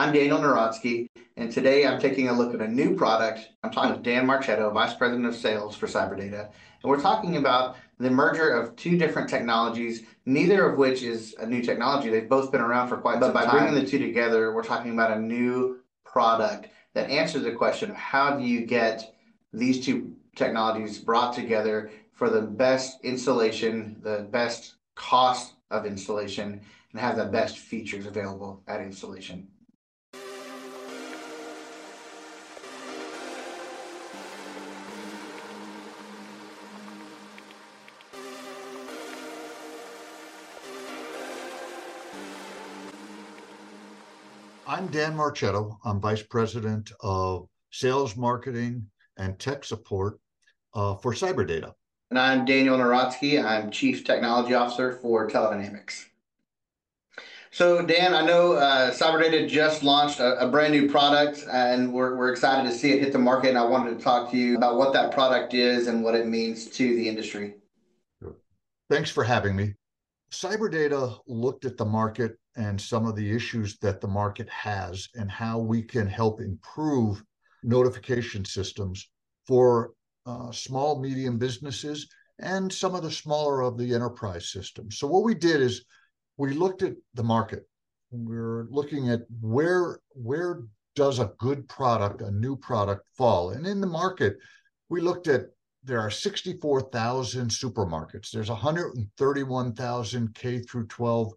I'm Daniel Narodsky, and today I'm taking a look at a new product. I'm talking to Dan Marchetto, Vice President of Sales for CyberData, and we're talking about the merger of two different technologies, neither of which is a new technology. They've both been around for quite some time. But by bringing the two together, we're talking about a new product that answers the question of how do you get these two technologies brought together for the best installation, the best cost of installation, and have the best features available at installation. I'm Dan Marchetto. I'm Vice President of Sales, Marketing, and Tech Support uh, for CyberData. And I'm Daniel Narodsky. I'm Chief Technology Officer for Teledynamics. So, Dan, I know uh, CyberData just launched a, a, brand new product, and we're, we're excited to see it hit the market. And I wanted to talk to you about what that product is and what it means to the industry. Thanks for having me. CyberData looked at the market and some of the issues that the market has and how we can help improve notification systems for uh, small, medium businesses and some of the smaller of the enterprise systems. So what we did is we looked at the market. We're looking at where where does a good product, a new product fall? And in the market, we looked at there are 64,000 supermarkets. There's 131,000 K through 12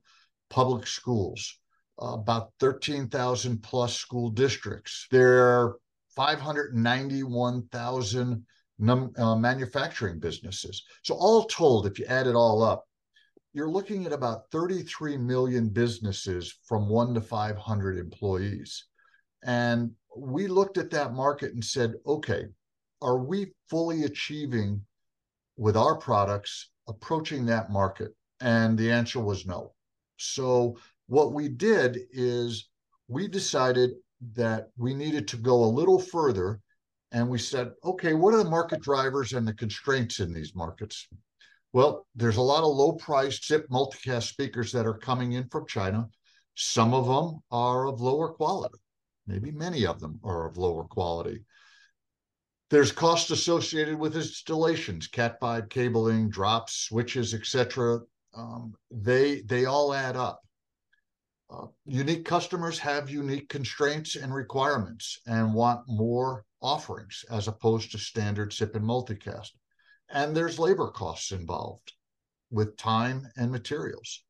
public schools, uh, about 13,000 plus school districts. There are 591,000 num- uh, manufacturing businesses. So, all told, if you add it all up, you're looking at about 33 million businesses from one to 500 employees. And we looked at that market and said, okay, are we fully achieving with our products approaching that market? And the answer was no. So what we did is we decided that we needed to go a little further and we said, okay, what are the market drivers and the constraints in these markets? Well, there's a lot of low priced SIP multicast speakers that are coming in from China. Some of them are of lower quality. Maybe many of them are of lower quality. There's cost associated with installations, Cat5 cabling, drops, switches, etc um, they they all add up. Uh, unique customers have unique constraints and requirements and want more offerings as opposed to standard SIP and multicast. And there's labor costs involved with time and materials.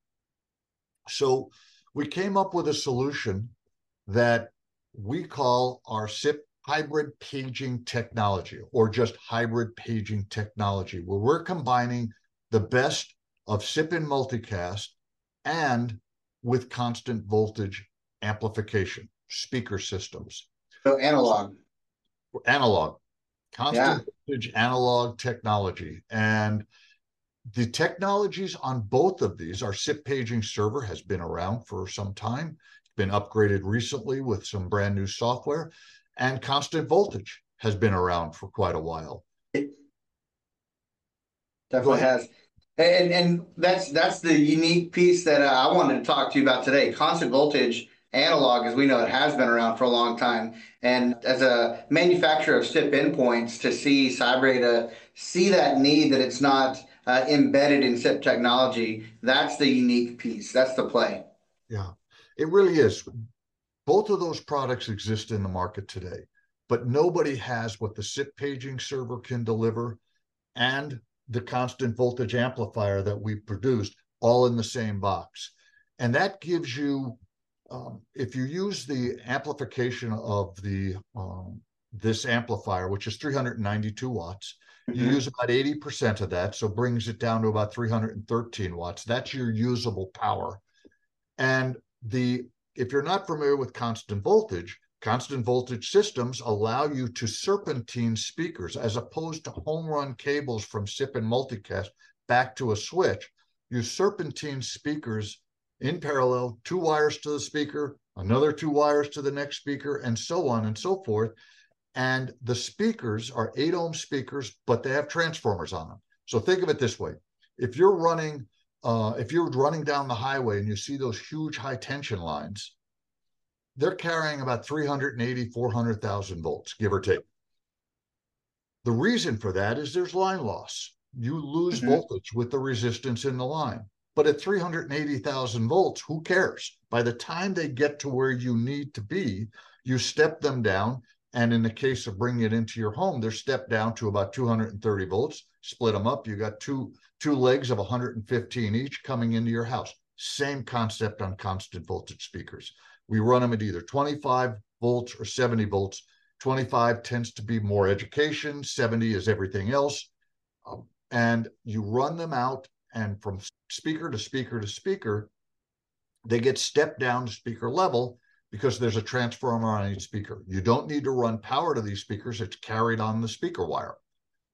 So we came up with a solution that we call our SIP hybrid paging technology or just hybrid paging technology, where we're combining the best of SIP and multicast and with constant voltage amplification speaker systems. So analog. Analog. Constant yeah. voltage analog technology. And the technologies on both of these, our SIP paging server has been around for some time. It's been upgraded recently with some brand new software, and constant voltage has been around for quite a while. It definitely has. And and that's that's the unique piece that uh, I wanted to talk to you about today. Constant voltage analog, as we know, it has been around for a long time. And as a manufacturer of SIP endpoints, to see CyberData see that need that it's not uh, embedded in SIP technology, that's the unique piece. That's the play. Yeah, it really is. Both of those products exist in the market today, but nobody has what the SIP paging server can deliver and the constant voltage amplifier that we produced all in the same box. And that gives you, um, if you use the amplification of the um, this amplifier, which is 392 watts, mm-hmm. you use about 80% of that, so brings it down to about 313 watts. That's your usable power. And the if you're not familiar with constant voltage, Constant voltage systems allow you to serpentine speakers as opposed to home run cables from SIP and multicast back to a switch. You serpentine speakers in parallel, two wires to the speaker, another two wires to the next speaker, and so on and so forth. And the speakers are eight ohm speakers, but they have transformers on them. So think of it this way: if you're running, uh, if you're running down the highway and you see those huge high tension lines, they're carrying about 380, 400,000 volts, give or take. The reason for that is there's line loss. You lose mm-hmm. voltage with the resistance in the line. But at 380,000 volts, who cares? By the time they get to where you need to be, you step them down. And in the case of bringing it into your home, they're stepped down to about 230 volts. Split them up. You got two two legs of 115 each coming into your house. Same concept on constant voltage speakers. We run them at either 25 volts or 70 volts. 25 tends to be more education. 70 is everything else. Um, and you run them out and from speaker to speaker to speaker, they get stepped down to speaker level because there's a transformer on each speaker. You don't need to run power to these speakers, it's carried on the speaker wire.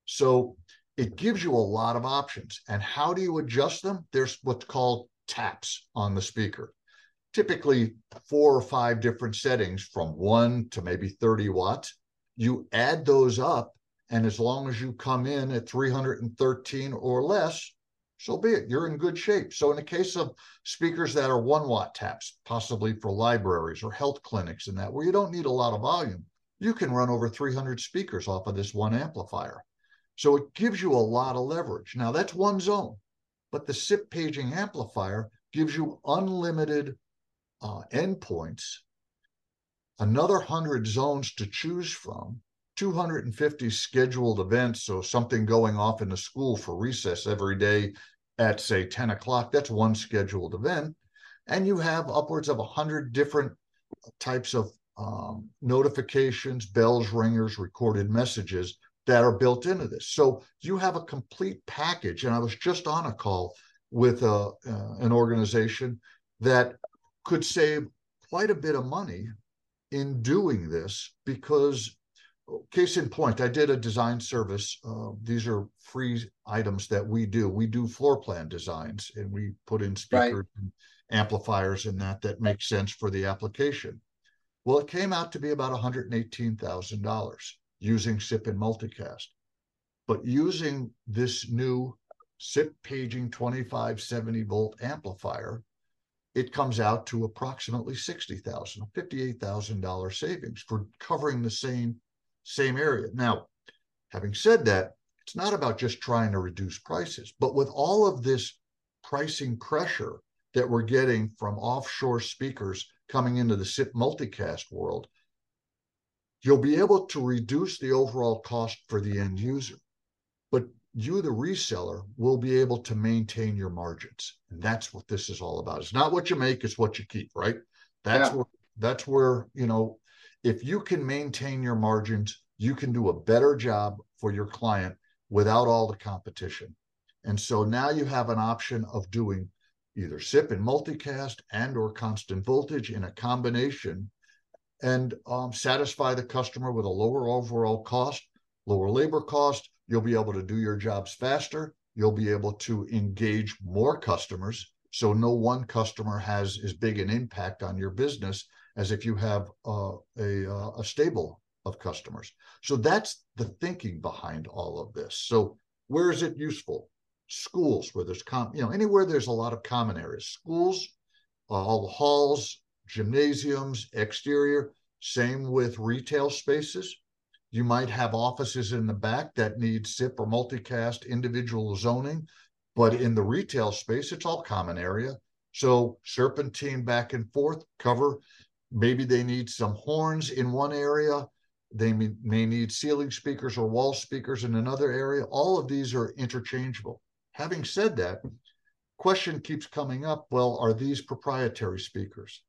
So it gives you a lot of options. And how do you adjust them? There's what's called taps on the speaker. Typically, four or five different settings from one to maybe 30 watts. You add those up, and as long as you come in at 313 or less, so be it. You're in good shape. So, in the case of speakers that are one watt taps, possibly for libraries or health clinics and that, where you don't need a lot of volume, you can run over 300 speakers off of this one amplifier. So, it gives you a lot of leverage. Now, that's one zone, but the SIP paging amplifier gives you unlimited uh, endpoints, another 100 zones to choose from, 250 scheduled events. So something going off in the school for recess every day at say 10 o'clock, that's one scheduled event. And you have upwards of 100 different types of um, notifications, bells, ringers, recorded messages that are built into this. So you have a complete package. And I was just on a call with a, uh, uh, an organization that could save quite a bit of money in doing this because case in point, I did a design service. Uh, these are free items that we do. We do floor plan designs and we put in speakers right. and amplifiers and that that makes sense for the application. Well, it came out to be about $118,000 using SIP and multicast. But using this new SIP paging 2570 volt amplifier, it comes out to approximately $60,000, $58,000 savings for covering the same same area. Now, having said that, it's not about just trying to reduce prices, but with all of this pricing pressure that we're getting from offshore speakers coming into the SIP multicast world, you'll be able to reduce the overall cost for the end user. But you, the reseller, will be able to maintain your margins. And that's what this is all about. It's not what you make, it's what you keep, right? That's yeah. where that's where, you know, if you can maintain your margins, you can do a better job for your client without all the competition. And so now you have an option of doing either SIP and multicast and or constant voltage in a combination and um, satisfy the customer with a lower overall cost, lower labor cost. You'll be able to do your jobs faster. You'll be able to engage more customers. So no one customer has as big an impact on your business as if you have uh, a, uh, a stable of customers. So that's the thinking behind all of this. So where is it useful? Schools where there's com, you know, anywhere there's a lot of common areas. Schools, all the halls, gymnasiums, exterior. Same with retail spaces. You might have offices in the back that need SIP or multicast individual zoning, but in the retail space, it's all common area. So serpentine back and forth, cover maybe they need some horns in one area. They may, may need ceiling speakers or wall speakers in another area. All of these are interchangeable. Having said that question keeps coming up well are these proprietary speakers?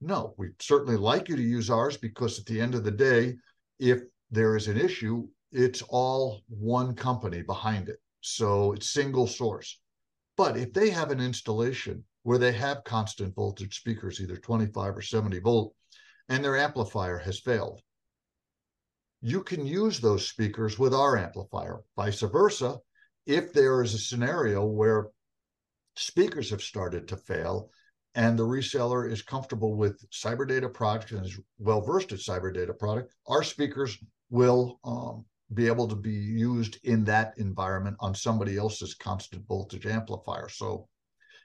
No we'd certainly like you to use ours because at the end of the day if there is an issue it's all one company behind it so it's single source but if they have an installation where they have constant voltage speakers, either 25 or 70 volt, and their amplifier has failed. You can use those speakers with our amplifier. Vice versa, if there is a scenario where speakers have started to fail and the reseller is comfortable with CyberData products and is well versed at CyberData product, our speakers will um, be able to be used in that environment on somebody else's constant voltage amplifier. So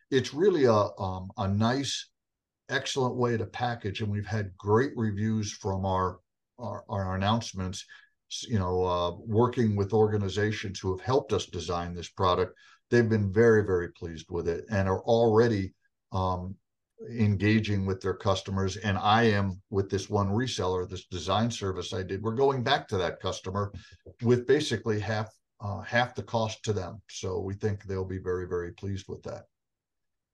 it's really a um, a nice excellent way to package, and we've had great reviews from our our, our announcements. You know, uh, working with organizations who have helped us design this product, they've been very very pleased with it and are already um, engaging with their customers and i am with this one reseller this design service i did we're going back to that customer with basically half uh, half the cost to them. So we think they'll be very very pleased with that.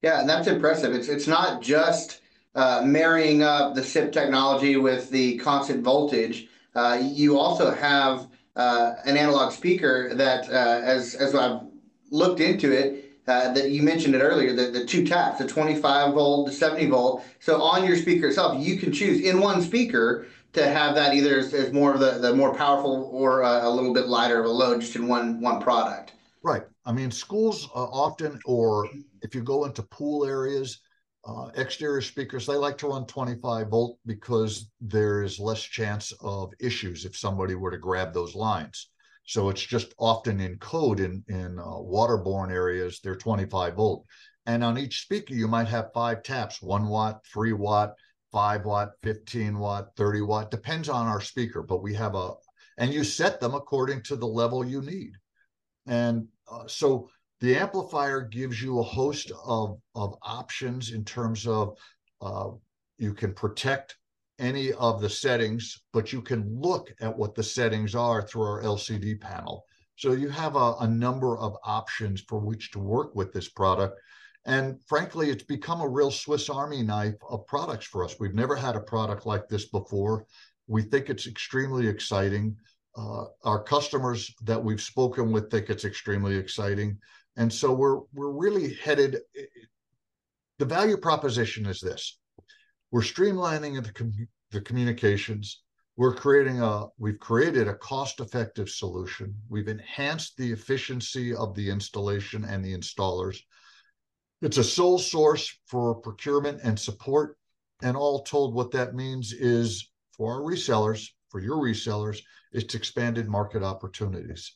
Yeah and that's impressive. It's it's not just uh, marrying up the sip technology with the constant voltage. Uh, you also have uh, an analog speaker that uh, as as i've looked into it uh, that you mentioned it earlier, the, the two taps, the 25 volt, the 70 volt. So on your speaker itself, you can choose in one speaker to have that either as, as more of the, the more powerful or uh, a little bit lighter of a load just in one one product. Right. I mean, schools uh, often, or if you go into pool areas, uh, exterior speakers, they like to run 25 volt because there is less chance of issues if somebody were to grab those lines. So it's just often in code in in uh, waterborne areas. They're 25 volt, and on each speaker you might have five taps: one watt, three watt, five watt, 15 watt, 30 watt. Depends on our speaker, but we have a and you set them according to the level you need. And uh, so the amplifier gives you a host of of options in terms of uh, you can protect any of the settings, but you can look at what the settings are through our LCD panel. So you have a, a, number of options for which to work with this product. And frankly, it's become a real Swiss Army knife of products for us. We've never had a product like this before. We think it's extremely exciting. Uh, our customers that we've spoken with think it's extremely exciting. And so we're we're really headed. The value proposition is this we're streamlining the, com- the communications. We're creating a, we've created a cost effective solution. We've enhanced the efficiency of the installation and the installers. It's a sole source for procurement and support. And all told, what that means is for our resellers, for your resellers, it's expanded market opportunities.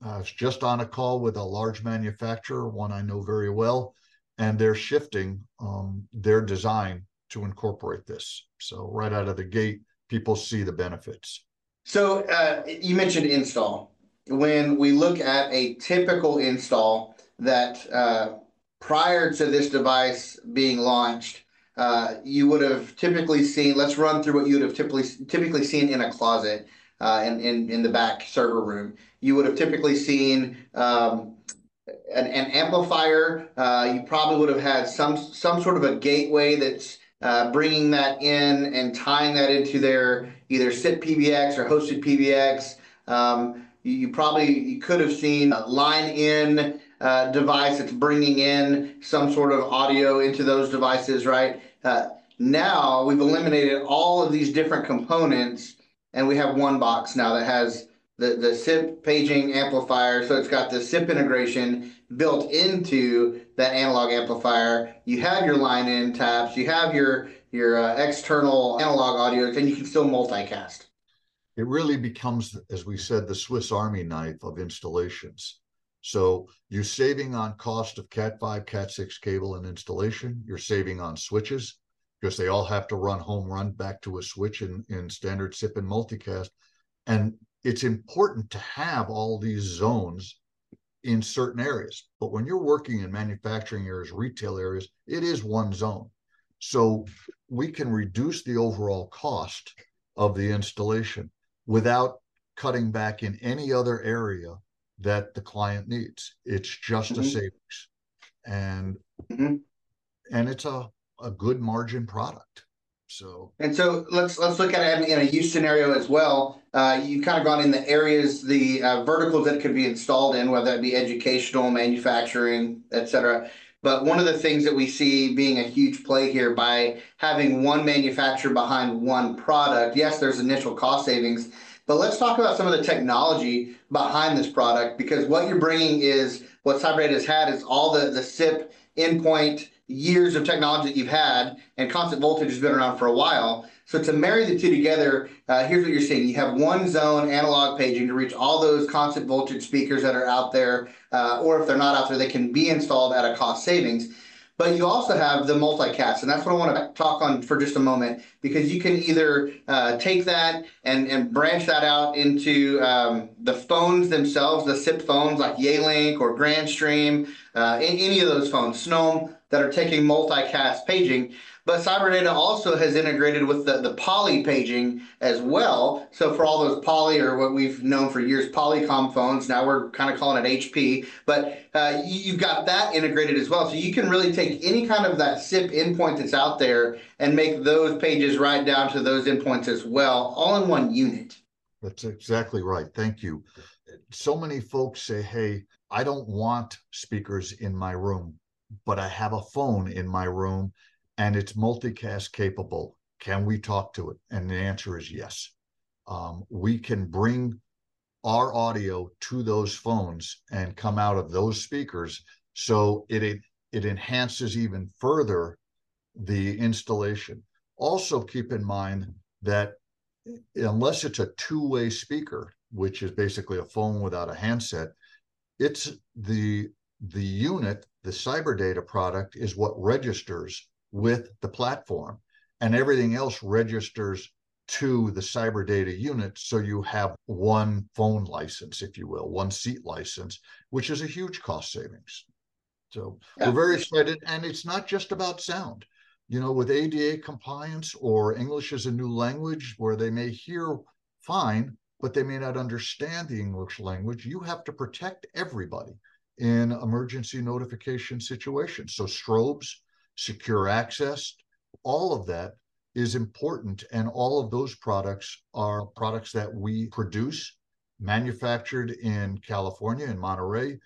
I was just on a call with a large manufacturer, one I know very well, and they're shifting um, their design to incorporate this. So right out of the gate, people see the benefits. So uh, you mentioned install. When we look at a typical install that uh, prior to this device being launched, uh, you would have typically seen, let's run through what you would have typically, typically seen in a closet uh, in, in, in the back server room. You would have typically seen um, an, an, amplifier. Uh, you probably would have had some some sort of a gateway that's uh, bringing that in and tying that into their either SIP PBX or hosted PBX. Um, you, you, probably you could have seen a line in uh, device that's bringing in some sort of audio into those devices, right? Uh, now we've eliminated all of these different components and we have one box now that has the, the SIP paging amplifier. So it's got the SIP integration built into that analog amplifier. You have your line in taps, you have your your uh, external analog audio, and you can still multicast. It really becomes, as we said, the Swiss Army knife of installations. So you're saving on cost of Cat 5, Cat 6 cable and installation. You're saving on switches because they all have to run home run back to a switch in, in standard SIP and multicast. And it's important to have all these zones in certain areas. But when you're working in manufacturing areas, retail areas, it is one zone. So we can reduce the overall cost of the installation without cutting back in any other area that the client needs. It's just mm-hmm. a savings. And mm-hmm. and it's a, a good margin product. So and so let's let's look at it in a use scenario as well. Uh, you've kind of gone in the areas, the uh, verticals that could be installed in, whether that be educational, manufacturing, etc. But one of the things that we see being a huge play here by having one manufacturer behind one product, yes, there's initial cost savings, but let's talk about some of the technology behind this product because what you're bringing is what CyberData has had is all the the SIP endpoint years of technology that you've had, and constant voltage has been around for a while. So to marry the two together, uh, here's what you're seeing. You have one zone analog paging to reach all those constant voltage speakers that are out there, uh, or if they're not out there, they can be installed at a cost savings. But you also have the multicast, and that's what I want to talk on for just a moment because you can either uh, take that and, and branch that out into um, the phones themselves, the SIP phones like Yealink or Grandstream, uh, any of those phones, Snom, that are taking multicast paging. But CyberData also has integrated with the, the poly paging as well. So for all those poly or what we've known for years, Polycom phones, now we're kind of calling it HP, but uh, you've got that integrated as well. So you can really take any kind of that SIP endpoint that's out there and make those pages right down to those endpoints as well, all in one unit. That's exactly right. Thank you. So many folks say, hey, I don't want speakers in my room, but I have a phone in my room and it's multicast capable. Can we talk to it? And the answer is yes. Um, we can bring our audio to those phones and come out of those speakers. So it, it, it enhances even further the installation. Also, keep in mind that unless it's a two way speaker, which is basically a phone without a handset, it's the the unit, the CyberData product, is what registers with the platform, and everything else registers to the CyberData unit. So you have one phone license, if you will, one seat license, which is a huge cost savings. So yeah. we're very excited. And it's not just about sound. You know, with ADA compliance or English as a new language, where they may hear fine, but they may not understand the English language, you have to protect everybody in emergency notification situations. So strobes, secure access, all of that is important. And all of those products are products that we produce, manufactured in California, in Monterey.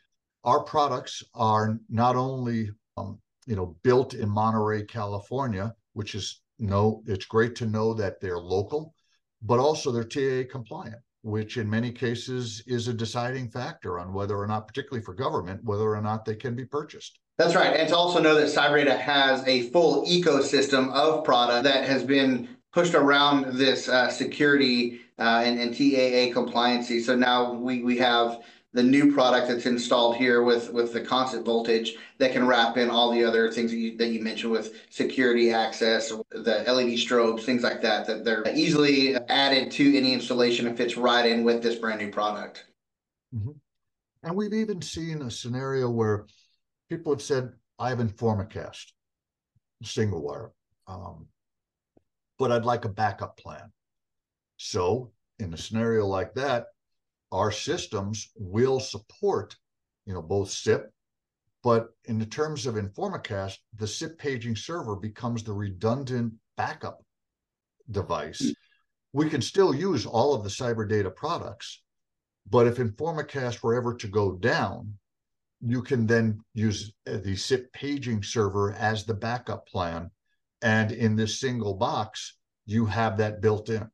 Our products are not only um, you know built in Monterey, California, which is no, it's great to know that they're local, but also they're TAA compliant which in many cases is a deciding factor on whether or not, particularly for government, whether or not they can be purchased. That's right. And to also know that CyberData has a full ecosystem of product that has been pushed around this uh, security uh, and, and TAA compliancy. So now we, we have the new product that's installed here with the constant voltage that can wrap in all the other things that you, that you mentioned with security access, the LED strobes, things like that, that they're easily added to any installation and fits right in with this brand new product. Mm-hmm. And we've even seen a scenario where people have said, I have Informacast, Singlewire, um, but I'd like a backup plan. So in a scenario like that, our systems will support, you know, both SIP, but in the terms of Informacast, the SIP paging server becomes the redundant backup device. Hmm. We can still use all of the CyberData products, but if Informacast were ever to go down, you can then use uh, the SIP paging server as the backup plan. And in this single box, you have that built in.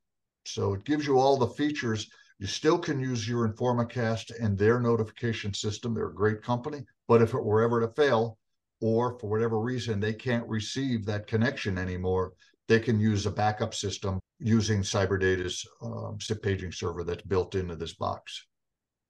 So it gives you all the features you still can use your Informacast and their notification system. They're a great company. But if it were ever to fail, or for whatever reason they can't receive that connection anymore, they can use a backup system using CyberData's um, SIP paging server that's built into this box.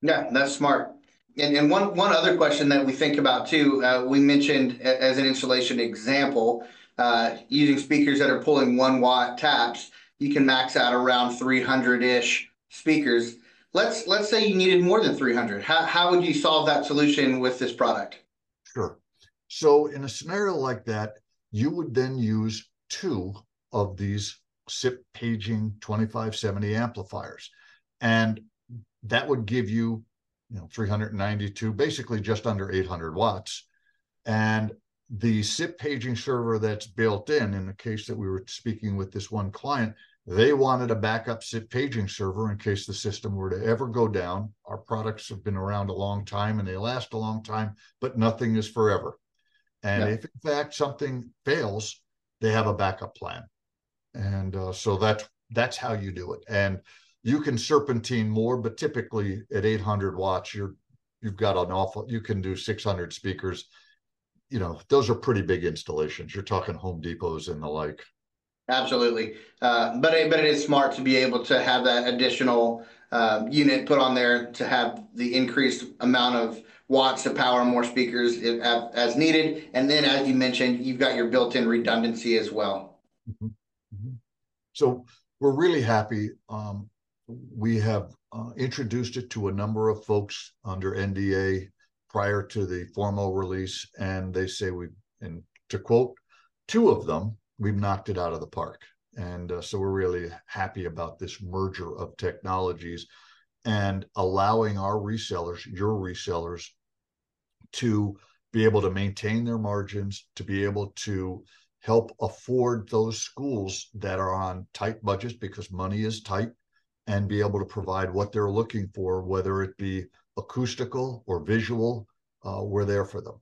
Yeah, that's smart. And, and one one other question that we think about too, uh, we mentioned as an installation example, uh, using speakers that are pulling one watt taps, you can max out around 300 ish speakers. Let's let's say you needed more than 300. How, how would you solve that solution with this product? Sure. So in a scenario like that, you would then use two of these SIP paging 2570 amplifiers. And that would give you, you know, 392, basically just under 800 watts. And the SIP paging server that's built in, in the case that we were speaking with this one client, they wanted a backup paging server in case the system were to ever go down. Our products have been around a long time and they last a long time, but nothing is forever. And yeah. if in fact something fails, they have a backup plan. And uh, so that's that's how you do it. And you can serpentine more, but typically at 800 watts, you're you've got an awful. You can do 600 speakers. You know, those are pretty big installations. You're talking Home Depots and the like. Absolutely. Uh, but it, but it is smart to be able to have that additional uh, unit put on there to have the increased amount of watts to power more speakers as, needed. And then, as you mentioned, you've got your built-in redundancy as well. Mhm. Mhm. So we're really happy. Um, we have uh, introduced it to a number of folks under NDA prior to the formal release, and they say we, and to quote two of them, we've knocked it out of the park. And uh, so we're really happy about this merger of technologies and allowing our resellers, your resellers, to be able to maintain their margins, to be able to help afford those schools that are on tight budgets because money is tight and be able to provide what they're looking for, whether it be acoustical or visual, uh, we're there for them.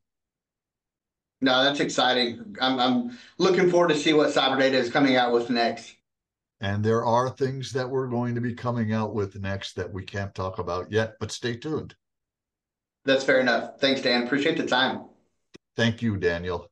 No, that's exciting. I'm, I'm looking forward to see what CyberData is coming out with next. And there are things that we're going to be coming out with next that we can't talk about yet, but stay tuned. That's fair enough. Thanks, Dan. Appreciate the time. Thank you, Daniel.